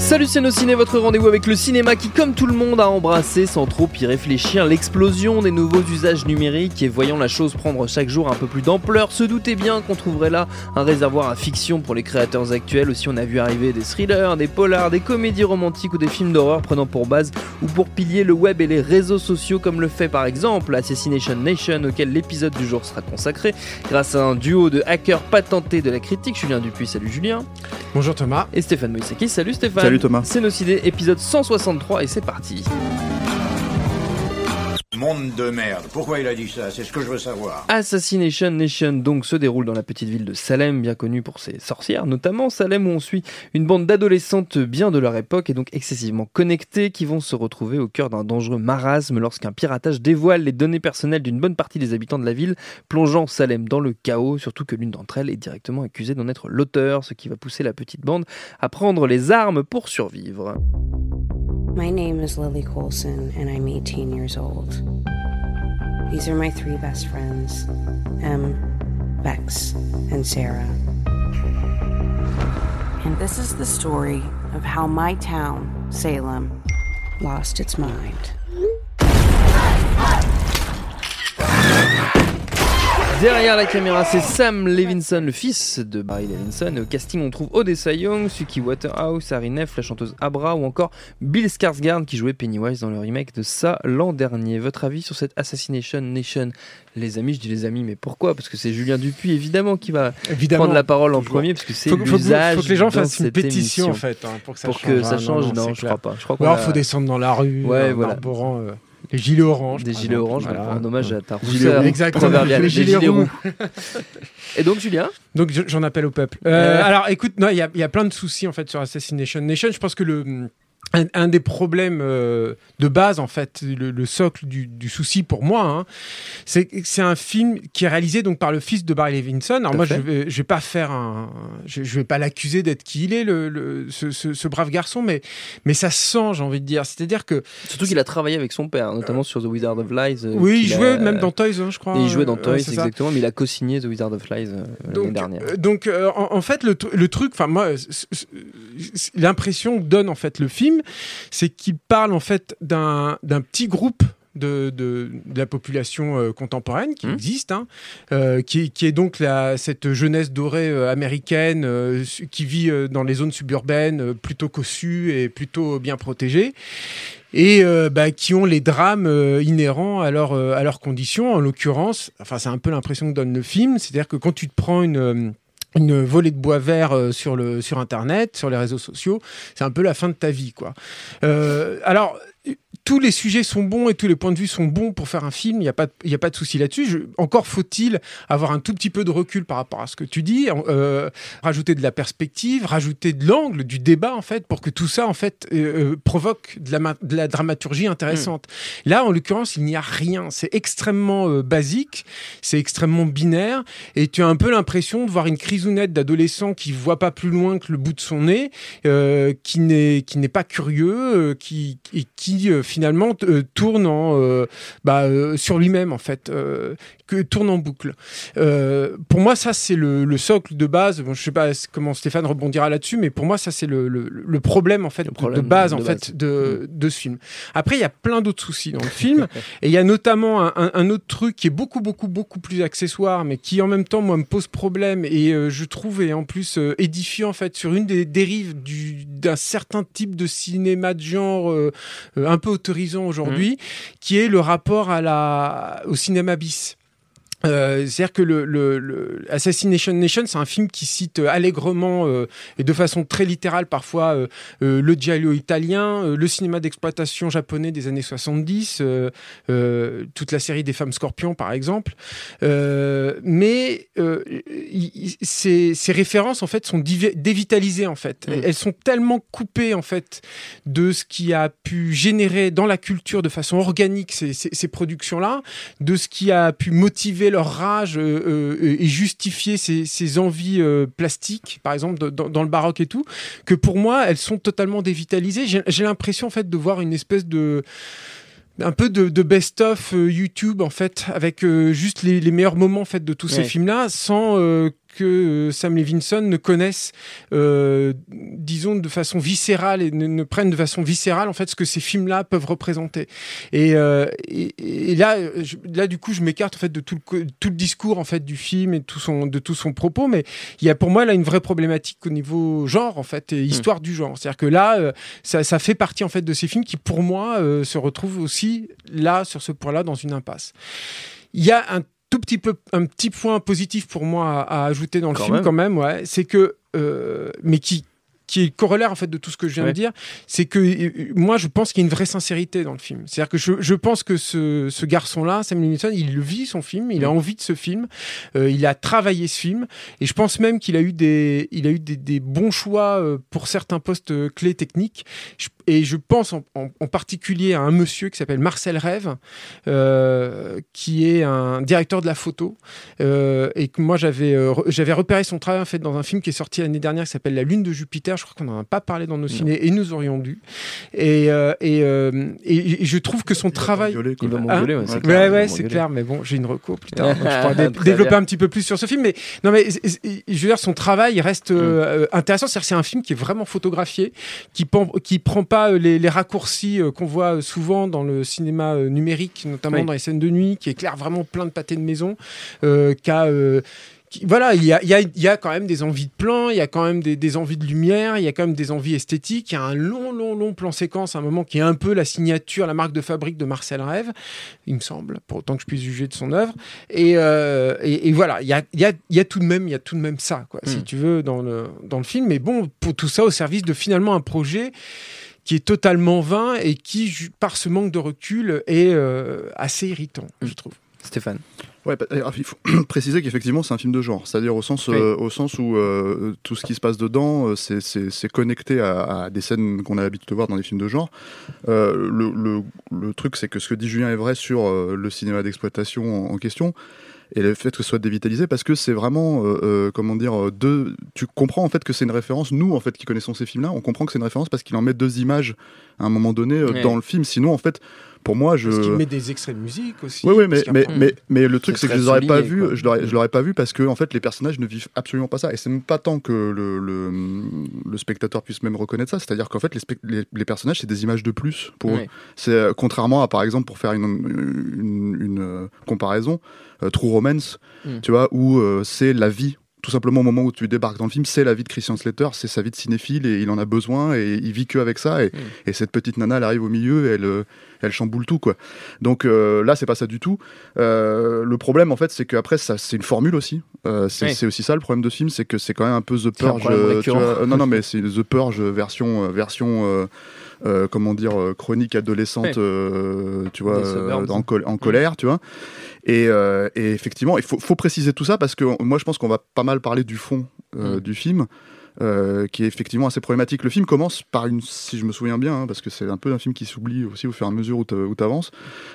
Salut c'est nos ciné, votre rendez-vous avec le cinéma qui comme tout le monde a embrassé sans trop y réfléchir l'explosion des nouveaux usages numériques et voyant la chose prendre chaque jour un peu plus d'ampleur, se doutait bien qu'on trouverait là un réservoir à fiction pour les créateurs actuels aussi on a vu arriver des thrillers, des polars, des comédies romantiques ou des films d'horreur prenant pour base ou pour pilier le web et les réseaux sociaux comme le fait par exemple Assassination Nation auquel l'épisode du jour sera consacré grâce à un duo de hackers patentés de la critique, Julien Dupuis, salut Julien. Bonjour Thomas. Et Stéphane Moïsaki, salut Stéphane. Salut Thomas. C'est Nocidé, épisode 163 et c'est parti. Monde de merde. Pourquoi il a dit ça? C'est ce que je veux savoir. Assassination Nation donc se déroule dans la petite ville de Salem, bien connue pour ses sorcières, notamment Salem où on suit une bande d'adolescentes bien de leur époque et donc excessivement connectées qui vont se retrouver au cœur d'un dangereux marasme lorsqu'un piratage dévoile les données personnelles d'une bonne partie des habitants de la ville, plongeant Salem dans le chaos, surtout que l'une d'entre elles est directement accusée d'en être l'auteur, ce qui va pousser la petite bande à prendre les armes pour survivre. My name is Lily Colson, and I'm 18 years old. These are my three best friends Em, Bex, and Sarah. And this is the story of how my town, Salem, lost its mind. Derrière la caméra, c'est Sam Levinson, le fils de Barry Levinson. Au casting, on trouve Odessa Young, Suki Waterhouse, Harry Neff, la chanteuse Abra ou encore Bill Skarsgård qui jouait Pennywise dans le remake de ça l'an dernier. Votre avis sur cette Assassination Nation? Les amis, je dis les amis, mais pourquoi? Parce que c'est Julien Dupuis évidemment qui va Évidemment. prendre la parole en premier, parce que c'est l'usage. faut que les gens fassent une pétition émission. en fait hein, pour que ça Pour change. que ça Ah, change, non, je clair. crois pas. Je crois Ou qu'on alors a- faut descendre dans la rue, Ouais, en voilà. arborant, euh, les gilets oranges. Des gilets oranges, Voilà. en hommage à ta Gilets rousseur proverbiale, les gilets roux. Et donc Julien Donc je- j'en appelle au peuple. Euh, Ouais. Alors écoute, il y, y a plein de soucis en fait sur Assassination Nation. Je pense que le un, un des problèmes euh, de base en fait, le, le socle du, du souci pour moi, hein, c'est c'est un film qui est réalisé donc par le fils de Barry Levinson. Alors Tout moi fait. je vais, je vais pas faire un, je, je vais pas l'accuser d'être qui il est, le, le- ce, ce- ce brave garçon, mais mais ça se sent, j'ai envie de dire. C'est-à-dire que Surtout qu'il a travaillé avec son père, notamment sur The Wizard of Lies. euh, oui, il a- jouait même dans Toys, hein, je crois. Et il jouait dans Toys, exactement, mais il a co-signé The Wizard of Lies euh, l'année dernière. donc en, en fait, le, le truc, enfin moi, l'impression donne en fait le film, c'est qu'il parle en fait d'un d'un petit groupe. De, de, de la population euh, contemporaine qui Mhm. existe, hein, euh, qui, qui est donc la, cette jeunesse dorée euh, américaine qui vit dans les zones suburbaines, plutôt cossues et plutôt bien protégées, et bah, qui ont les drames inhérents à, leur, à leurs conditions. En l'occurrence, enfin c'est un peu l'impression que donne le film, c'est-à-dire que quand tu te prends une une volée de bois vert euh, sur le sur internet, sur les réseaux sociaux, c'est un peu la fin de ta vie, quoi. Euh, alors tous les sujets sont bons et tous les points de vue sont bons pour faire un film. Il n'y a pas, il a pas de souci là-dessus. Je- encore faut-il avoir un tout petit peu de recul par rapport à ce que tu dis, euh, rajouter de la perspective, rajouter de l'angle, du débat en fait, pour que tout ça en fait euh, euh, provoque de la, de la dramaturgie intéressante. Là, en l'occurrence, il n'y a rien. C'est extrêmement euh, basique, c'est extrêmement binaire, et tu as un peu l'impression de voir une crisounette d'adolescent qui voit pas plus loin que le bout de son nez, euh, qui n'est qui n'est pas curieux, euh, qui et qui euh, finalement euh, tourne en euh, bah, euh, sur lui-même en fait, que tourne en boucle. Pour moi, ça c'est le, le socle de base. Bon, je sais pas comment Stéphane rebondira là-dessus, mais pour moi, ça c'est le, le, le problème en fait de- problème de base de en base. fait de, de ce film. Après, il y a plein d'autres soucis dans le film, et il y a notamment un, un- un autre truc qui est beaucoup beaucoup beaucoup plus accessoire, mais qui en même temps moi me pose problème et euh, je trouve et en plus euh, édifiant en fait sur une des dérives du- d'un certain type de cinéma de genre euh, un peu autorisant aujourd'hui, qui est le rapport à la au cinéma bis. Euh, C'est-à-dire que le, le, le, Assassination Nation, c'est un film qui cite allègrement euh, et de façon très littérale parfois euh, euh, le giallo italien, euh, le cinéma d'exploitation japonais des années 70, euh, euh, toute la série des femmes scorpions par exemple. Euh, mais euh, ces, ces références en fait sont dévitalisées en fait. Mm. Elles sont tellement coupées en fait de ce qui a pu générer dans la culture de façon organique ces, ces, ces productions-là, de ce qui a pu motiver leur rage euh, euh, et justifier ces, ces envies euh, plastiques, par exemple de- dans, dans le baroque et tout, que pour moi elles sont totalement dévitalisées. J'ai l'impression en fait de voir une espèce de un peu de, de best-of euh, YouTube en fait avec euh, juste les, les meilleurs moments en fait de tous ces Ouais. films là sans euh, que euh, Sam Levinson ne connaisse euh, disons de façon viscérale et ne, ne prenne de façon viscérale en fait ce que ces films là peuvent représenter. Et, euh, et, et là je- là du coup je m'écarte en fait de tout le co- tout le discours en fait du film et de tout son de tout son propos. Mais il y a pour moi là une vraie problématique au niveau genre en fait et histoire du genre. C'est à dire que là euh, ça, ça fait partie en fait de ces films qui pour moi se retrouvent aussi là sur ce point là dans une impasse. Il y a un tout petit peu un petit point positif pour moi à, à ajouter dans le Quand film même. quand même ouais c'est que euh, mais qui qui est corollaire en fait de tout ce que je viens Ouais. de dire, c'est que euh, moi je pense qu'il y a une vraie sincérité dans le film. C'est-à-dire que je, je pense que ce, ce garçon-là, Sam Levinson, il vit son film, il a Mm. envie de ce film, euh, il a travaillé ce film, et je pense même qu'il a eu des, il a eu des, des bons choix euh, pour certains postes euh, clés techniques. Je- et je pense en, en- en particulier à un monsieur qui s'appelle Marcel Rêve, euh, qui est un directeur de la photo, euh, et que moi euh, j'avais repéré son travail en fait dans un film qui est sorti l'année dernière qui s'appelle La Lune de Jupiter. Je crois qu'on n'en a pas parlé dans nos ciné et nous aurions dû. Et, euh, et, euh, et- et je trouve que son travail. Violet, quoi. Il va Hein m'engueuler, ouais, c'est Ouais, clair, Ouais, il va ouais, c'est clair, mais bon, j'ai une reco plus tard. donc je pourrais dé- développer bien. un petit peu plus sur ce film. Mais non, mais je veux dire, son travail il reste euh, intéressant. C'est-à-dire, c'est un film qui est vraiment photographié, qui prend, qui prend pas les, les raccourcis euh, qu'on voit souvent dans le cinéma euh, numérique, notamment Oui. dans les scènes de nuit, qui éclaire vraiment plein de pâtés de maison, euh, qui a, euh, voilà, il y a, il y, a, il y a quand même des envies de plan, il y a quand même des, des envies de lumière, il y a quand même des envies esthétiques. Il y a un long, long, long plan séquence, à un moment qui est un peu la signature, la marque de fabrique de Marcel Rêve, il me semble, pour autant que je puisse juger de son œuvre. Et, euh, et, et voilà, il y a, y, tout de même, il y a tout de même ça, quoi, si Mm. tu veux, dans le, dans le film. Mais bon, pour tout ça au service de finalement un projet qui est totalement vain et qui, par ce manque de recul, est euh, assez irritant, je trouve. Stéphane. Ouais, il faut préciser qu'effectivement c'est un film de genre, c'est-à-dire au sens, Oui. euh, au sens où euh, tout ce qui se passe dedans, euh, c'est- connecté à, à des scènes qu'on a l'habitude de voir dans les films de genre. Le, le, le truc, c'est que ce que dit Julien est vrai sur le cinéma d'exploitation en, en question et le fait que ce soit dévitalisé parce que c'est vraiment euh, euh, comment dire euh, deux tu comprends en fait que c'est une référence nous en fait qui connaissons ces films là on comprend que c'est une référence parce qu'il en met deux images à un moment donné euh, Ouais. dans le film sinon en fait pour moi je Parce qu'il met des extraits de musique aussi. oui, oui, mais, mais, mais, mais le truc, C'est c'est que je les aurais pas vus, quoi. je l'aurais, je l'aurais pas vu parce que, en fait, les personnages ne vivent absolument pas ça. Et c'est même pas tant que le, le, le spectateur puisse même reconnaître ça. C'est-à-dire qu'en fait, les, les, les personnages, c'est des images de plus pour. Ouais. C'est, euh, contrairement à, par exemple, pour faire une, une, une, euh, comparaison, True Romance, Mm. tu vois, où euh, c'est la vie. Tout simplement, au moment où tu débarques dans le film, c'est la vie de Christian Slater, c'est sa vie de cinéphile et il en a besoin et il vit que avec ça. Et, Mm. et cette petite nana, elle arrive au milieu et elle, euh, elle chamboule tout, quoi. Donc euh, là, c'est pas ça du tout. Euh, le problème, en fait, c'est qu'après, ça, c'est une formule aussi. Euh, c'est Oui. aussi ça le problème de ce film, c'est que c'est quand même un peu The Purge. euh, vois. Euh, non, non, mais c'est The Purge version, euh, version, euh, euh, comment dire, euh, chronique adolescente, Ouais. euh, tu vois, euh, en, col- en colère, tu vois. Et, euh, et effectivement, il faut, faut préciser tout ça parce que moi, je pense qu'on va pas mal parler du fond euh, Mm. du film. euh, qui est effectivement assez problématique. Le film commence par une, si je me souviens bien, hein, parce que c'est un peu un film qui s'oublie aussi au fur et à mesure où tu avances.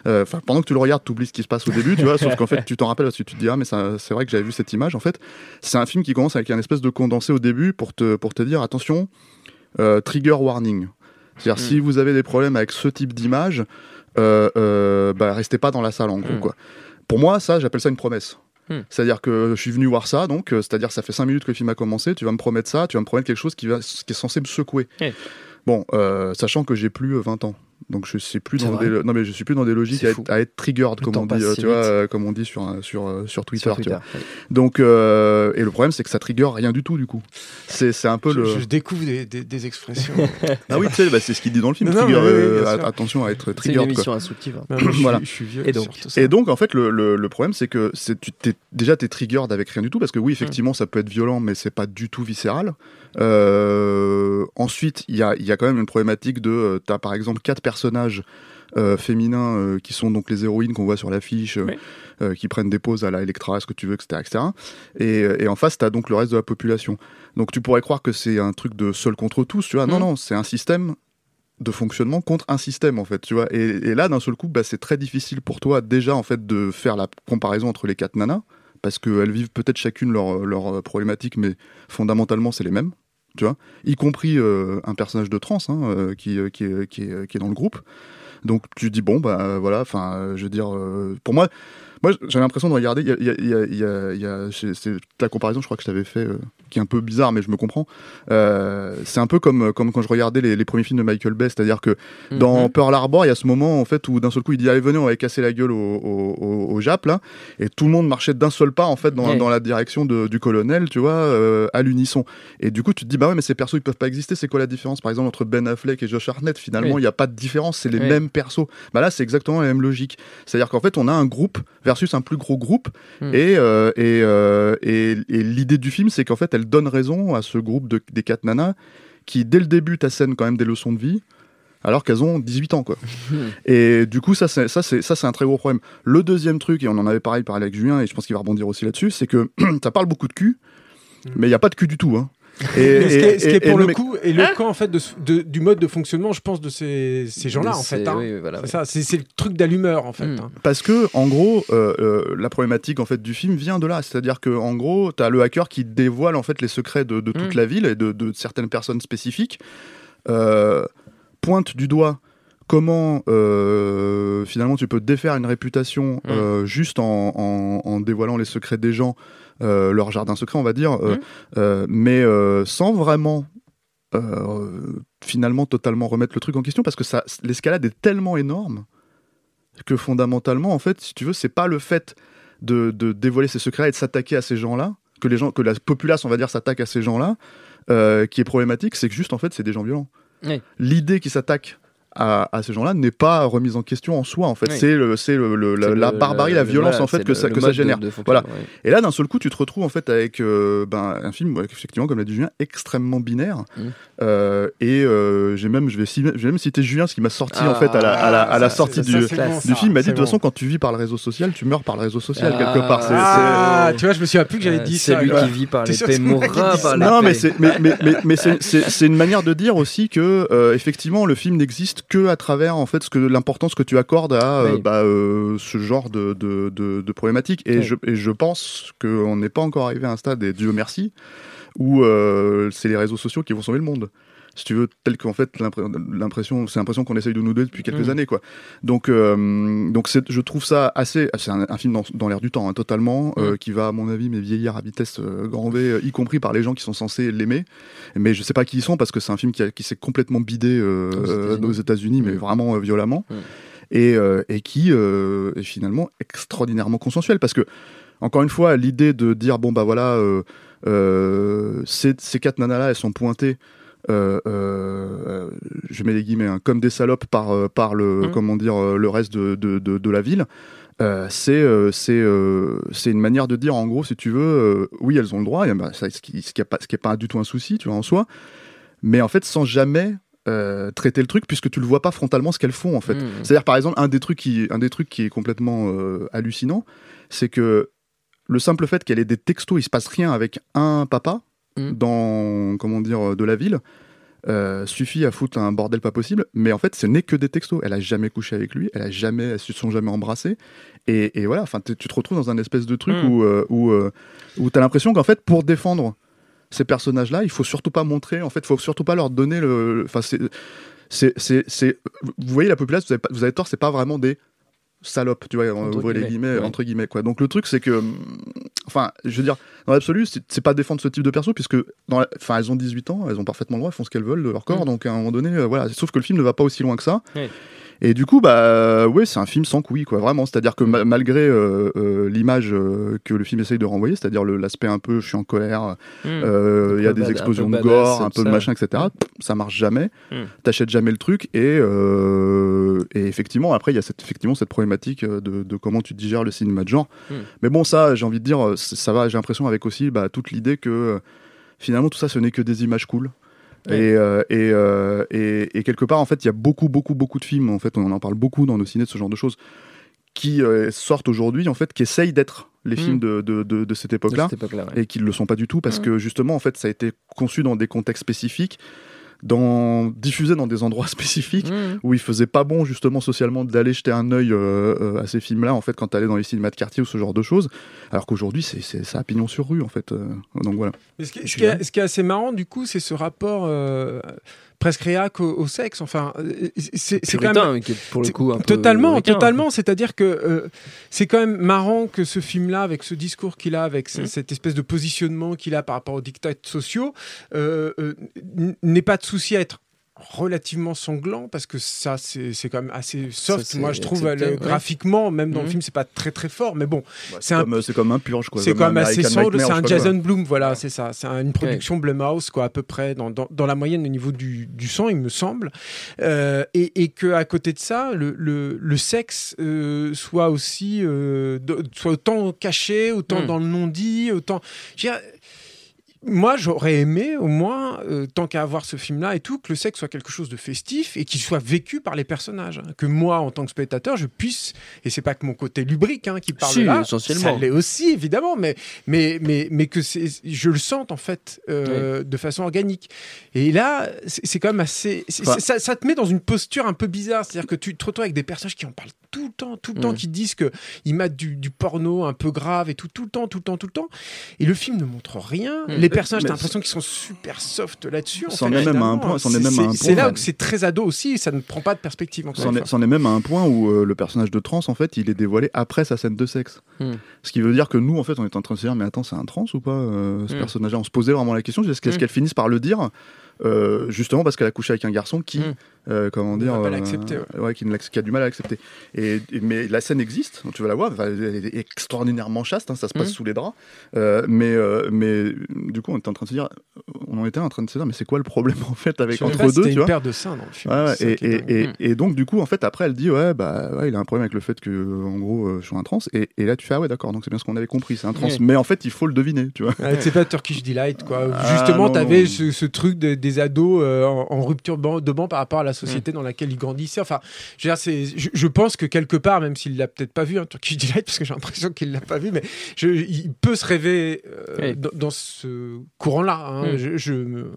Enfin, pendant que tu le regardes, tu oublies ce qui se passe au début, tu vois, sauf qu'en fait, tu t'en rappelles parce que tu te dis ah mais c'est vrai que j'avais vu cette image. En fait, c'est un film qui commence avec un espèce de condensé au début pour te pour te dire attention, euh, trigger warning. C'est-à-dire Mm. si vous avez des problèmes avec ce type d'image, euh, euh, bah, restez pas dans la salle en gros Mm. quoi. Pour moi, ça, j'appelle ça une promesse. Hmm. C'est-à-dire que je suis venu voir ça, donc, euh, c'est-à-dire ça fait 5 minutes que le film a commencé, tu vas me promettre ça, tu vas me promettre quelque chose qui, va, qui est censé me secouer. Ouais. Bon, euh, sachant que j'ai plus euh, 20 ans. Donc je sais plus dans des non mais je suis plus dans des logiques à être, à être triggered Le comme on dit euh, si tu vois euh, comme on dit sur euh, sur Twitter, Sur tu vois. Twitter, ouais. Donc euh, et le problème c'est que ça trigger rien du tout du coup. C'est c'est un peu Je, le je découvre des, des- des expressions. Ah oui, tu sais bah, c'est ce qu'il dit dans le film Non, non, trigger, mais oui, euh, attention à être C'est une triggered quoi. émission instructive. hein. Non, je, Voilà. suis, je suis vieux. Et donc-. Et donc, en fait, le, le, le problème, c'est que c'est, tu t'es, déjà, t'es triggered avec rien du tout, parce que oui, effectivement, ça peut être violent, mais c'est pas du tout viscéral. Euh, ensuite, il y a, il y a quand même une problématique de, t'as par exemple quatre personnages euh, féminins euh, qui sont donc les héroïnes qu'on voit sur l'affiche, euh, Oui. qui prennent des pauses à la Electra, ce que tu veux, etc., etc. Et, et en face, t'as donc le reste de la population. Donc, tu pourrais croire que c'est un truc de seul contre tous, tu vois. Non, Mhm. non, c'est un système de fonctionnement contre un système en fait tu vois et, et là d'un seul coup bah, c'est très difficile pour toi déjà en fait de faire la comparaison entre les quatre nanas parce qu'elles vivent peut-être chacune leur, leur problématique mais fondamentalement c'est les mêmes tu vois y compris euh, un personnage de trans hein, euh, qui, euh, qui, est, qui, est, qui est dans le groupe. Donc tu dis bon bah voilà enfin euh, je veux dire euh, pour moi moi j'ai l'impression de regarder il y a, il y a- il y a- il y a- il y a- c'est la comparaison je crois que je t'avais fait euh, qui est un peu bizarre mais je me comprends. Euh, c'est un peu comme, comme quand je regardais les, les premiers films de Michael Bay c'est-à-dire que dans Mhm. Pearl Harbor, il y a ce moment en fait où d'un seul coup il dit allez venez on va casser la gueule au, au, au- au Jap là. Et tout le monde marchait d'un seul pas en fait dans, dans la direction de- du colonel tu vois euh, à l'unisson. Et du coup tu te dis bah ouais mais ces persos ils peuvent pas exister c'est quoi la différence par exemple entre Ben Affleck et Josh Hartnett? Finalement il Oui. y a pas de différence c'est les Oui. mêmes persos. Bah là c'est exactement la même logique. C'est à dire qu'en fait on a un groupe versus un plus gros groupe Mm. et, euh, et, euh, et, et l'idée du film c'est qu'en fait elle donne raison à ce groupe de, des quatre nanas qui dès le début t'assènent quand même des leçons de vie alors qu'elles ont 18 ans quoi. et du coup ça c'est ça c'est ça c'est un très gros problème. Le deuxième truc et on en avait pareil parlé avec Julien et je pense qu'il va rebondir aussi là-dessus, c'est que ça parle beaucoup de cul mais il y a pas de cul du tout hein. Et, ce qui est, ce qui est et- et pour le mec- coup est le camp en fait de, du mode de fonctionnement, je pense, de ces, ces gens-là en C'est- fait. hein. oui, voilà, C'est ouais. ça, c'est c'est le truc d'allumeur en fait. Mm. hein. Parce que, en gros, euh, euh, la problématique en fait du film vient de là. C'est-à-dire que, en gros, t'as le hacker qui dévoile en fait les secrets de, de toute Mm. la ville et de, de certaines personnes spécifiques. euh, pointe du doigt comment euh, finalement tu peux défaire une réputation Mm. euh, juste en, en- en dévoilant les secrets des gens, euh, leur jardin secret, on va dire, euh, Mm. euh, mais euh, sans vraiment. euh, finalement totalement remettre le truc en question parce que ça l'escalade est tellement énorme que fondamentalement, en fait, si tu veux, c'est pas le fait de, de dévoiler ses secrets et de s'attaquer à ces gens-là, que les gens, que la populace, on va dire, s'attaque à ces gens-là, euh, qui est problématique, c'est que juste, en fait, c'est des gens violents. Oui. L'idée qui s'attaque à, à ces gens-là n'est pas remise en question en soi, en fait. Oui. C'est le, c'est le, le- la, barbarie, le- la le- violence, voilà, en fait, que, le- ça, le que ça de- génère. de ouais. Et là, d'un seul coup, tu te retrouves en fait avec euh, ben, un film, effectivement, comme l'a dit Julien, extrêmement binaire. Mm. Euh, et euh, j'ai même, je vais, vais même citer Julien, ce qui m'a sorti en Ah, fait à la, à la, à la ça, sortie du, ça, c'est bon, du ça, film. Il m'a dit de toute façon, quand tu vis par le réseau social, tu meurs par le réseau social Ah. quelque part. Ah, tu vois, je me souviens plus que j'avais dit ça. Celui qui vit par l'épée mourra par l'épée. Non, mais c'est mais, mais, mais, mais c'est- c'est c'est une manière de dire aussi que effectivement le film n'existe que à travers en fait ce que l'importance que tu accordes à euh, Oui. bah, euh, ce genre de, de, de, de problématique. Et, Oui. je, et je pense qu'on n'est pas encore arrivé à un stade, et Dieu merci, où euh, c'est les réseaux sociaux qui vont sauver le monde. Si tu veux, tel qu'en fait l'impr- l'impression, c'est l'impression qu'on essaye de nous donner depuis quelques Mm. années, quoi. Donc, euh, donc je trouve ça assez, c'est un, un film dans, dans l'air du temps, hein, totalement, euh, qui va à mon avis mais vieillir à vitesse euh, grand V, euh, y compris par les gens qui sont censés l'aimer. Mais je sais pas qui ils sont parce que c'est un film qui, a- qui s'est complètement bidé Aux États-Unis. mais vraiment violemment, Mm. et, euh, et qui euh, est finalement extraordinairement consensuel parce que encore une fois, l'idée de dire bon bah voilà, euh, ces, ces quatre nanas là, elles sont pointées. Euh, euh, je mets les guillemets hein, comme des salopes par euh, par le Mm. comment dire euh, le reste de, de, de, de la ville euh, c'est euh, euh, une manière de dire en gros si tu veux euh, oui elles ont le droit et, bah, ça, ce qui ce qui est pas pas du tout un souci tu vois en soi mais en fait sans jamais euh, traiter le truc puisque tu le vois pas frontalement ce qu'elles font en fait Mm. c'est-à-dire par exemple un des trucs qui un des trucs qui est complètement euh, hallucinant c'est que le simple fait qu'elle ait des textos il se passe rien avec un papa Mm. dans comment dire de la ville euh, suffit à foutre un bordel pas possible, mais en fait, ce n'est que des textos. Elle a jamais couché avec lui, elle a jamais, elles se sont jamais embrassées, et, et voilà. Enfin, tu te retrouves dans un espèce de truc Mm. où euh, où, euh, où t'as l'impression qu'en fait, pour défendre ces personnages-là, il faut surtout pas montrer, en fait, faut surtout pas leur donner le. Enfin, c'est c'est c'est c'est- vous voyez la population, vous avez, pas- vous avez tort, c'est pas vraiment des salopes, tu vois, Entre ouvrez les guillemets, guillemets, ouais. entre guillemets quoi. Donc le truc c'est que, hum, enfin, je veux dire, dans l'absolu, c'est pas défendre ce type de perso puisque, dans la- enfin, elles ont 18 ans, elles ont parfaitement le droit, elles font ce qu'elles veulent de leur corps, Mm. donc à un moment donné, euh, voilà. Sauf que le film ne va pas aussi loin que ça. Et du coup, bah, ouais, c'est un film sans couilles, quoi, vraiment. C'est-à-dire que ma- malgré euh, euh, l'image euh, que le film essaye de renvoyer, c'est-à-dire l'aspect un peu je suis en colère, Hmm. euh, il y a des explosions de gore, un peu de machin, etc. Ça marche jamais. Hmm. T'achètes jamais le truc. Et, euh, et effectivement, après, il y a cette, effectivement cette problématique euh, de, de comment tu digères le cinéma de genre. Hmm. Mais bon, ça, j'ai envie de dire, euh, ça va, j'ai l'impression avec aussi bah, toute l'idée que euh, finalement, tout ça, ce n'est que des images cool. Ouais. Et, euh, et, euh, et, et quelque part, en fait, il y a beaucoup, beaucoup, beaucoup de films, en fait, on en parle beaucoup dans nos ciné de ce genre de choses, qui euh, sortent aujourd'hui, en fait, qui essayent d'être les Mm. films de, de, de, de cette époque-là, ouais. et qui ne le sont pas du tout, parce Mm. que justement, en fait, ça a été conçu dans des contextes spécifiques, dans, diffusé dans des endroits spécifiques, Hmm. où il faisait pas bon justement socialement d'aller jeter un œil euh, euh, à ces films-là en fait quand t'allais dans les cinémas de quartier ou ce genre de choses alors qu'aujourd'hui c'est c'est ça à pignon sur rue en fait euh, donc voilà Mais ce, qui, ce qui est, ce qui est assez marrant, du coup, c'est ce rapport euh, presque réac au, au sexe. Enfin, euh, c'est quand même. pour le coup un peu Totalement, ricain. totalement. C'est-à-dire que euh, c'est quand même marrant que ce film-là, avec ce discours qu'il a, avec Mm. cette espèce de positionnement qu'il a par rapport aux dictats sociaux, euh, euh, n'ait pas de souci à être relativement sanglant parce que ça c'est c'est quand même assez soft moi je trouve euh, ouais. graphiquement même dans le Mhm. film c'est pas très très fort mais bon Bah, C'est un- euh, c'est comme un purge quoi c'est quand même assez sombre, c'est un. Jason Bloom, voilà, c'est ça. C'est un- une production Blumhouse, quoi, à peu près, dans, dans, dans la moyenne au niveau du, du sang, il me semble. Euh, et, et que à côté de ça, le, le, le sexe euh, soit aussi, euh, de- soit autant caché, autant Mm. dans le non-dit, autant. je veux dire, moi, j'aurais aimé, au moins, euh, tant qu'à avoir ce film-là et tout, que le sexe soit quelque chose de festif et qu'il soit vécu par les personnages. hein. Que moi, en tant que spectateur, je puisse, et c'est pas que mon côté lubrique hein, qui parle Si, là, essentiellement. ça l'est aussi, évidemment, mais, mais, mais, mais que je le sente, en fait, euh, de façon organique. Et là, c'est quand même assez. Enfin- c'est- ça, ça te met dans une posture un peu bizarre. C'est-à-dire que tu te retrouves avec des personnages qui en parlent tout le temps, tout le temps, qui disent qu'ils mettent du, du porno un peu grave et tout, tout le temps, tout le temps, tout le temps. Et le film ne montre rien. Mm. Les personnages, t'as l'impression qu'ils sont super soft là-dessus. en C'en est même à un point- C'est- là ouais. où c'est très ado aussi, et ça ne prend pas de perspective C'en est, même à un point où euh, le personnage de trans, en fait, il est dévoilé après sa scène de sexe. Hmm. Ce qui veut dire que nous, en fait, on est en train de se dire, mais attends, c'est un trans ou pas, euh, ce Hmm. personnage-là? On se posait vraiment la question, est-ce qu'est-ce Hmm. qu'elle finisse par le dire euh, justement parce qu'elle a couché avec un garçon qui, Hmm. Euh, comment dire, euh, ouais, qui, a du mal à l'accepter. Et, et- mais la scène existe, tu vas la voir, elle est extraordinairement chaste, hein, ça se passe Hmm. sous les draps. Euh, mais, euh, mais du coup, on était en train de se dire, on en était en train de se dire, mais c'est quoi le problème en fait avec entre pas, deux, tu une vois? paire de seins dans le film. Et, Mm. et donc du coup en fait après elle dit ouais bah ouais, il a un problème avec le fait que en gros je suis un trans et, et là tu fais ah ouais d'accord donc c'est bien ce qu'on avait compris c'est un trans mais en fait il faut le deviner tu vois c'est pas Turkish Delight, quoi. Ah, Justement, t'avais non. ce, ce truc de- des ados en, en rupture de banc par rapport à la société dans laquelle ils grandissaient. Enfin, je, veux dire, c'est- je, je pense que quelque part, même s'il l'a peut-être pas vu, hein, Turkish Delight, parce que j'ai l'impression qu'il l'a pas vu, mais je- il peut se rêver euh, Oui. dans, dans ce courant-là. hein. Mm. Je, je me-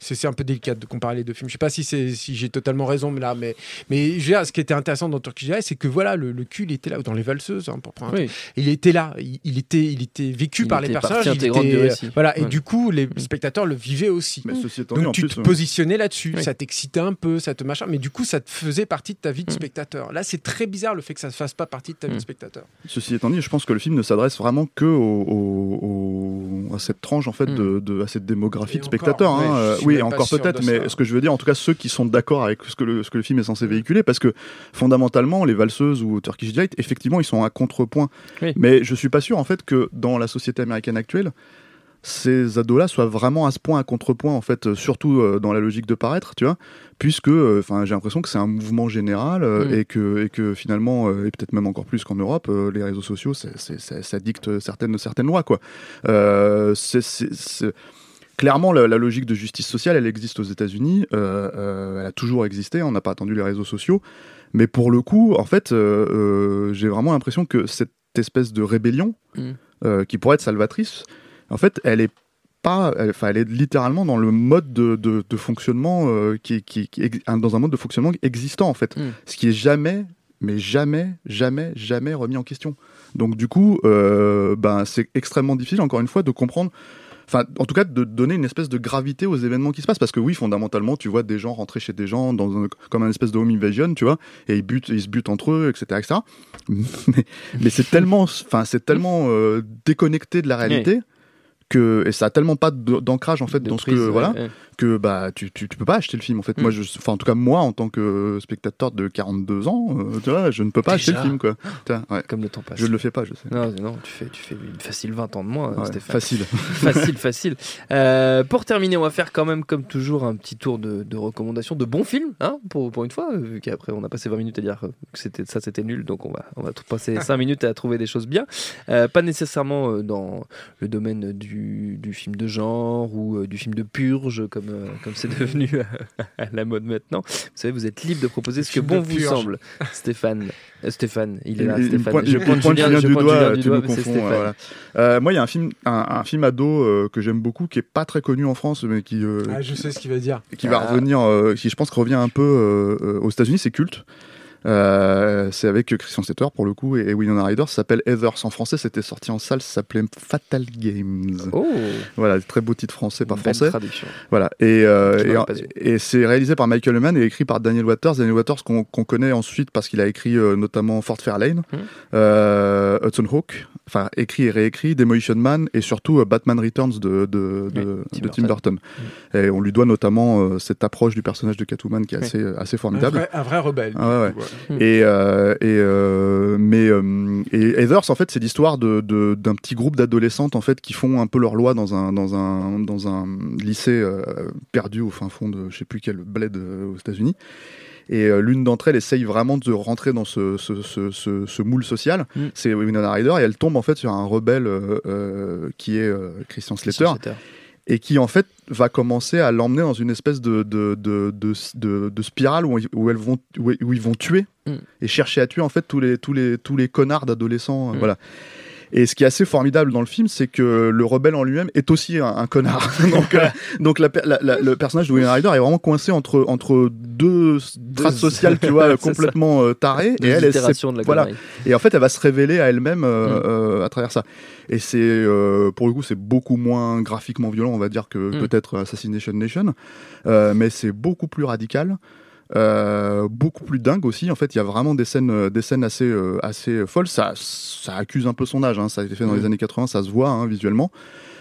c'est un peu délicat de comparer les deux films. Je sais pas si, c'est- si j'ai totalement raison, mais là, mais, mais je veux dire, ce qui était intéressant dans Turkish Delight, c'est que voilà, le, le cul, il était là, ou dans les valseuses, hein, pour prendre un Oui. il était là, il, il était, il était vécu Il par les personnages. il était- récit. Voilà, et Ouais. du coup, les spectateurs le vivaient aussi. mais ceci étant dit Donc en tu plus te euh, positionnais là-dessus, Oui. ça t'excitait un peu, ça te machin, mais du coup ça te faisait partie de ta vie de Mm. spectateur. Là c'est très bizarre le fait que ça ne fasse pas partie de ta vie Mm. de spectateur. ceci étant dit je pense que le film ne s'adresse vraiment que au, au- au- à cette tranche en fait Mm. de, de- à cette démographie Et de spectateurs encore, hein, oui encore peut-être mais ce que je veux dire en tout cas ceux qui sont d'accord avec ce que le, ce que le film est censé véhiculer parce que fondamentalement les valseuses ou Turkish Delight effectivement ils sont un contrepoint Oui. mais je suis pas sûr en fait que dans la société américaine actuelle ces ados-là soient vraiment à ce point à contrepoint en fait, euh, surtout euh, dans la logique de paraître, tu vois, puisque, euh, j'ai l'impression que c'est un mouvement général euh, Mm. et que et que finalement, et peut-être même encore plus qu'en Europe, les réseaux sociaux, ça, ça dicte certaines certaines lois, quoi. C'est- Clairement, la, la logique de justice sociale, elle existe aux États-Unis. euh, euh, elle a toujours existé. On n'a pas attendu les réseaux sociaux. Mais pour le coup, en fait, euh, j'ai vraiment l'impression que cette espèce de rébellion, Mm. qui pourrait être salvatrice, en fait, elle est pas, elle, elle est littéralement dans le mode de, de- de fonctionnement qui, qui, dans un mode de fonctionnement existant en fait, Mm. ce qui est jamais, mais jamais, jamais, jamais remis en question. Donc du coup, ben c'est extrêmement difficile encore une fois de comprendre. Enfin, en tout cas, de donner une espèce de gravité aux événements qui se passent. Parce que oui, fondamentalement, tu vois des gens rentrer chez des gens dans un- comme un espèce de home invasion, tu vois, et ils, butent, ils se butent entre eux, etc. etc. Mais, mais c'est tellement, enfin, c'est tellement euh, déconnecté de la réalité. Que, et ça a tellement pas d'ancrage en fait De dans ce que ouais, voilà ouais. Que bah tu, tu, tu peux pas acheter le film en fait. Mm. Moi, je, enfin en tout cas moi en tant que spectateur de 42 ans, euh, tu vois, je ne peux pas acheter le film quoi. Ouais. Comme le temps passe. Je ne le fais pas, je sais. Non, non, tu fais, tu fais une facile 20 ans de moins, Ouais, Stéphane. facile. facile, facile. Euh, pour terminer, on va faire quand même, comme toujours, un petit tour de, de recommandations de bons films, hein, pour, pour une fois, vu qu'après on a passé 20 minutes à dire que c'était, ça c'était nul, donc on va, on va passer 5 minutes à trouver des choses bien. Euh, pas nécessairement dans le domaine du, du film de genre ou du film de purge, comme, euh, comme c'est devenu à, à la mode maintenant. Vous savez, vous êtes libre de proposer ce que bon vous purge. semble. Stéphane, Euh, Stéphane, il est là, Stéphane. pointe- je pointe pointe Julien, je du doigt, tu me confonds. Euh, moi, il y a un film, un, un film ado euh, que j'aime beaucoup, qui est pas très connu en France, mais qui, euh, Ah, je sais ce qu'il va dire. qui va Ah. revenir, euh, qui je pense revient un peu euh, euh, aux États-Unis, c'est culte. Euh, c'est avec Christian Slater pour le coup et, et Winona Ryder. Ça s'appelle Heathers en français. C'était sorti en salle. Ça s'appelait Fatal Games. Oh, Voilà, très beau titre français, pas belle français. traduction. Voilà. Et, euh, et, c'est réalisé par Michael Mann et écrit par Daniel Waters. Daniel Waters qu'on connaît ensuite parce qu'il a écrit euh, notamment Fort Fairlane, euh, Hudson Hawk, enfin écrit et réécrit, Demolition Man et surtout euh, Batman Returns de, de, de, Tim de Tim Burton. Burton. Et on lui doit notamment euh, cette approche du personnage de Catwoman qui est Oui. assez, assez Un formidable. vrai, un vrai rebelle. Ah ouais, ouais. Mm. Et, euh, et euh, mais euh, et Heathers en fait c'est l'histoire de d'un petit groupe d'adolescentes en fait qui font un peu leur loi dans un dans un dans un lycée euh, perdu au fin fond de je sais plus quel bled euh, aux États-Unis. Et l'une d'entre elles essaye vraiment de rentrer dans ce, ce, ce, moule social. Mm. C'est Winona Ryder et elle tombe en fait sur un rebelle euh, qui est euh, Christian Slater et qui en fait va commencer à l'emmener dans une espèce de, de, de, de, spirale où, ils- où elles vont, où, où ils vont tuer Mm. et chercher à tuer en fait tous les, tous les, tous les connards d'adolescents. euh, Mm. Voilà. Et ce qui est assez formidable dans le film, c'est que le rebelle en lui-même est aussi un, un connard. donc, euh, donc la per- la- la- le personnage de Winona Ryder est vraiment coincé entre, entre deux strates sociales, tu vois, complètement euh, tarées. Deux et elle, elle de la voilà. et en fait, elle va se révéler à elle-même euh, Mm. à travers ça. Et c'est, pour le coup, c'est beaucoup moins graphiquement violent, on va dire, que Mm. peut-être Assassination Nation. Mais c'est beaucoup plus radical. Euh, beaucoup plus dingue aussi. En fait, il y a vraiment des scènes, euh, des scènes assez, euh, assez folles. Ça, ça accuse un peu son âge. hein. Ça a été fait dans Mm. les années 80, ça se voit hein, visuellement.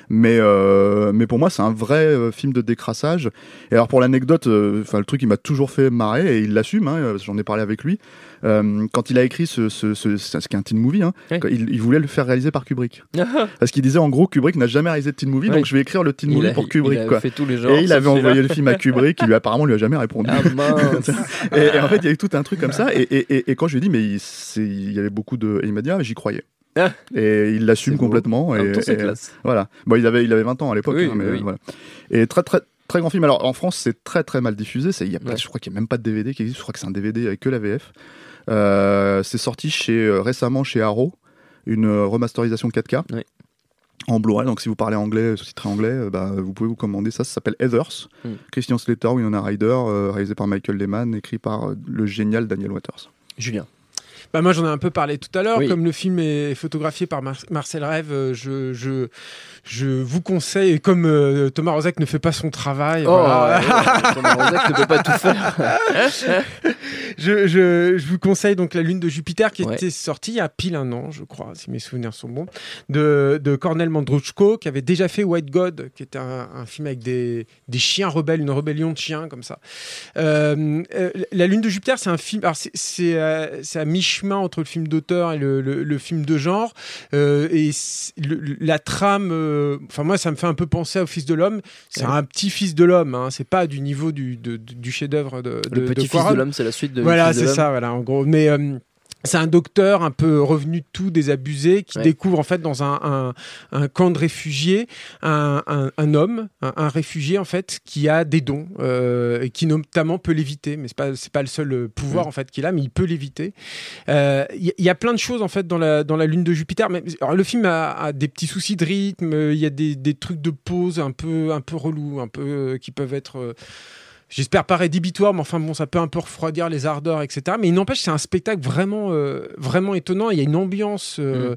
Mais, euh, mais pour moi, c'est un vrai euh, film de décrassage. Et alors, pour l'anecdote, euh, enfin, le truc, il m'a toujours fait marrer et il l'assume. Hein, J'en ai parlé avec lui. Quand il a écrit ce, ce, ce, ce, ce qui est un teen movie, hein, Ouais. il, il voulait le faire réaliser par Kubrick. Parce qu'il disait en gros, Kubrick n'a jamais réalisé de teen movie, Ouais. donc je vais écrire le teen Il movie a- pour Kubrick. il a quoi. fait tous les genres. Et il avait envoyé le film à Kubrick, qui lui apparemment lui a jamais répondu. Ah mince. et, et en fait, il y avait tout un truc comme ça. Et, et, et, quand je lui ai dit, mais il, y avait beaucoup de. Et il m'a dit, ah, j'y croyais. Et il l'assume complètement. Et, et- voilà. Bon, il avait, il avait 20 ans à l'époque. Oui, hein, mais oui. voilà. Et très, très, très grand film. Alors, en France, c'est très, très mal diffusé. C'est, il y a pas, Ouais. Je crois qu'il n'y a même pas de DVD qui existe. Je crois que c'est un DVD avec que la VF. Euh, c'est sorti chez, euh, récemment chez Arrow, une euh, remasterisation 4K. Oui. En Blu-ray, donc si vous parlez anglais, sous-titré anglais, bah, vous pouvez vous commander ça. Ça s'appelle Heathers. Mm. Christian Slater, Winona Ryder, euh, réalisé par Michael Lehman, écrit par euh, le génial Daniel Waters. Julien. Bah moi j'en ai un peu parlé tout à l'heure. Oui. Comme le film est photographié par Mar- Marcel Rêve, euh, je, je, je vous conseille, et comme euh, Thomas Rozek ne fait pas son travail, Oh, voilà, ouais, Thomas Rozek ne peut pas tout faire. je, je, je vous conseille donc La Lune de Jupiter qui Ouais. était sortie il y a pile un an, je crois, si mes souvenirs sont bons, de, de Cornel Mandruchko qui avait déjà fait White God, qui était un, un film avec des, des chiens rebelles, une rébellion de chiens comme ça. Euh, euh, La Lune de Jupiter, c'est un film, alors c'est- à mi-chemin entre le film d'auteur et le, le- le film de genre. Euh, et le- la trame, euh, enfin moi ça me fait un peu penser au Fils de l'homme. C'est Ouais. un petit Fils de l'homme, hein, c'est pas du niveau du, du chef-d'œuvre de, de, Le de petit-fils Quaron. de l'homme, c'est la suite de Voilà, Fils c'est ça, voilà, en gros. Mais euh, c'est un docteur un peu revenu de tout, désabusé, qui Ouais. découvre en fait dans un, un, un camp de réfugiés un, homme, un, réfugié en fait, qui a des dons euh, et qui notamment peut l'éviter. Mais c'est pas c'est pas le seul euh, pouvoir Mm. en fait qu'il a, mais il peut l'éviter. Euh, Il y, a plein de choses en fait dans la dans la lune de Jupiter. Mais alors, le film a, a des petits soucis de rythme. Il y a des, des trucs de pause un peu un peu relous, un peu euh, qui peuvent être J'espère pas rédhibitoire, mais enfin bon, ça peut un peu refroidir les ardeurs, etc. Mais il n'empêche, c'est un spectacle vraiment, euh, vraiment étonnant. Il y a une ambiance euh,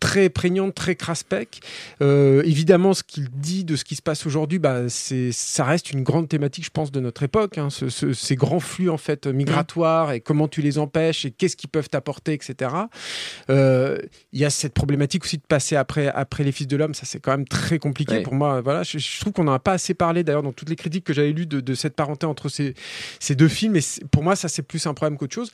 très prégnante, très craspec. Euh, évidemment, ce qu'il dit de ce qui se passe aujourd'hui, bah, c'est, ça reste une grande thématique, je pense, de notre époque. Hein, ce, ce, ces grands flux en fait migratoires et comment tu les empêches et qu'est-ce qu'ils peuvent t'apporter, etc. Euh, Il y a cette problématique aussi de passer après, après les fils de l'homme. Ça, c'est quand même très compliqué Ouais. pour moi. Voilà, je, je trouve qu'on n'en a pas assez parlé d'ailleurs dans toutes les critiques que j'avais lues de, de cette parenté entre ces, ces deux films. Et pour moi, ça, c'est plus un problème qu'autre chose.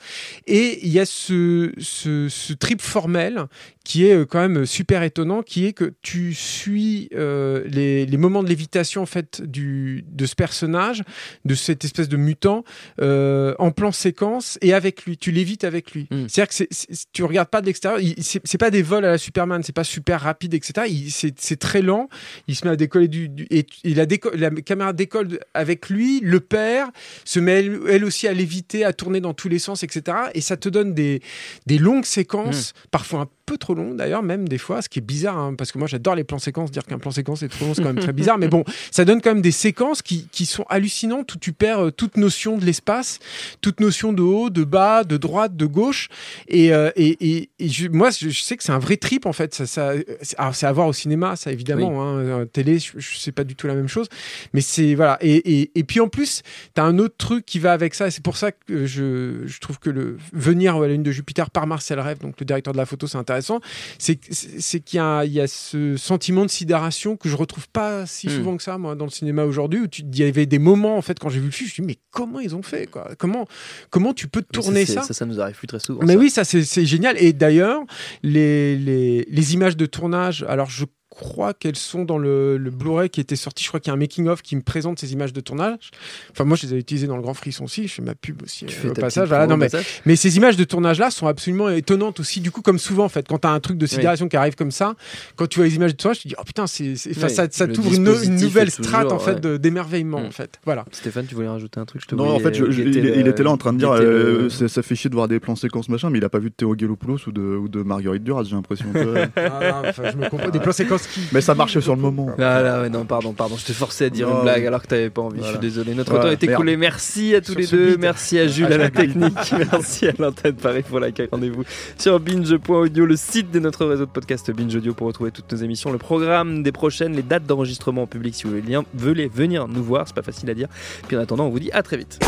Et il y a ce, ce, ce trip formel qui est euh, quand même super étonnant, qui est que tu suis euh, les, les moments de lévitation en fait du, de ce personnage, de cette espèce de mutant, euh, en plan séquence et avec lui. Tu lévites avec lui. Mm. C'est-à-dire que tu regardes pas de l'extérieur. C'est, pas des vols à la Superman, c'est pas super rapide, etc. C'est, très lent. Il se met à décoller du, du- et, et la, déco- la caméra décolle avec lui. Le père se met elle, elle aussi à léviter, à tourner dans tous les sens, etc. Et ça te donne des, des longues séquences, parfois un peu trop longues d'ailleurs, même des fois, ce qui est bizarre, hein, parce que moi j'adore les plans séquences. Dire qu'un plan séquence est trop long, c'est quand même très bizarre. Mais bon, ça donne quand même des séquences qui, qui sont hallucinantes où tu perds euh, toute notion de l'espace, toute notion de haut, de bas, de droite, de gauche. Et, euh, et, et, et je- moi, je, sais que c'est un vrai trip en fait. Ça, ça, c'est- alors, c'est à voir au cinéma, ça évidemment. Hein, euh, télé, je, je sais pas du tout la même chose. Mais c'est voilà. Et, et, et puis en plus, tu as un autre truc qui va avec ça. Et c'est pour ça que je, je trouve que le venir à la lune de Jupiter par Marcel Rêve, donc le directeur de la photo, c'est intéressant. C'est c'est qu'il y, a- il y a ce sentiment de sidération que je retrouve pas si Hmm. souvent que ça, moi, dans le cinéma aujourd'hui, où tu- il y avait des moments, en fait, quand j'ai vu le film, je me dis, mais comment ils ont fait, quoi? Comment, comment tu peux tourner ça? ça Ça nous arrive plus très souvent. mais ça. oui, ça c'est c'est génial. Et d'ailleurs, les, les, les images de tournage, alors je crois qu'elles sont dans le, le Blu-ray qui était sorti. Je crois qu'il y a un making-of qui me présente ces images de tournage. Enfin, moi, je les ai utilisées dans le Grand Frisson aussi. Je fais ma pub aussi Tu euh, fais au ta passage. Voilà, non, mais, passage. mais ces images de tournage-là sont absolument étonnantes aussi. Du coup, comme souvent, en fait, quand tu as un truc de sidération qui arrive comme ça, quand tu vois les images de tournage, tu te dis, oh putain, c'est, c'est- enfin, Oui, ça, ça t'ouvre une, nouvelle strate, toujours, en fait, ouais. d'émerveillement, Mm. en fait. Voilà. Stéphane, tu voulais rajouter un truc? Je te Non, en fait, je- je- guetter il, le- il était là en train de dire euh, le- ça, fait chier de voir des plans séquences machin, mais il a pas vu de Théo Gelopoulos ou de, ou de Marguerite Duras, j'ai l'impression. Ah, non, enfin, je me comprends. Des plans séquences qui. mais ça marchait sur le moment. Ah là, ouais, non, pardon, pardon, je t'ai forcé à dire une blague alors que t'avais pas envie, je suis désolé. Notre Voilà, temps est merde. écoulé, merci à tous Sur les deux, merci à Jules à la technique, merci à l'antenne Paris pour l'accueil. Rendez-vous sur binge.audio, le site de notre réseau de podcast Binge Audio pour retrouver toutes nos émissions, le programme des prochaines, les dates d'enregistrement en public si vous voulez, voulez venir nous voir, c'est pas facile à dire. Puis en attendant, on vous dit à très vite.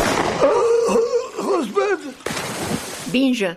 Binge.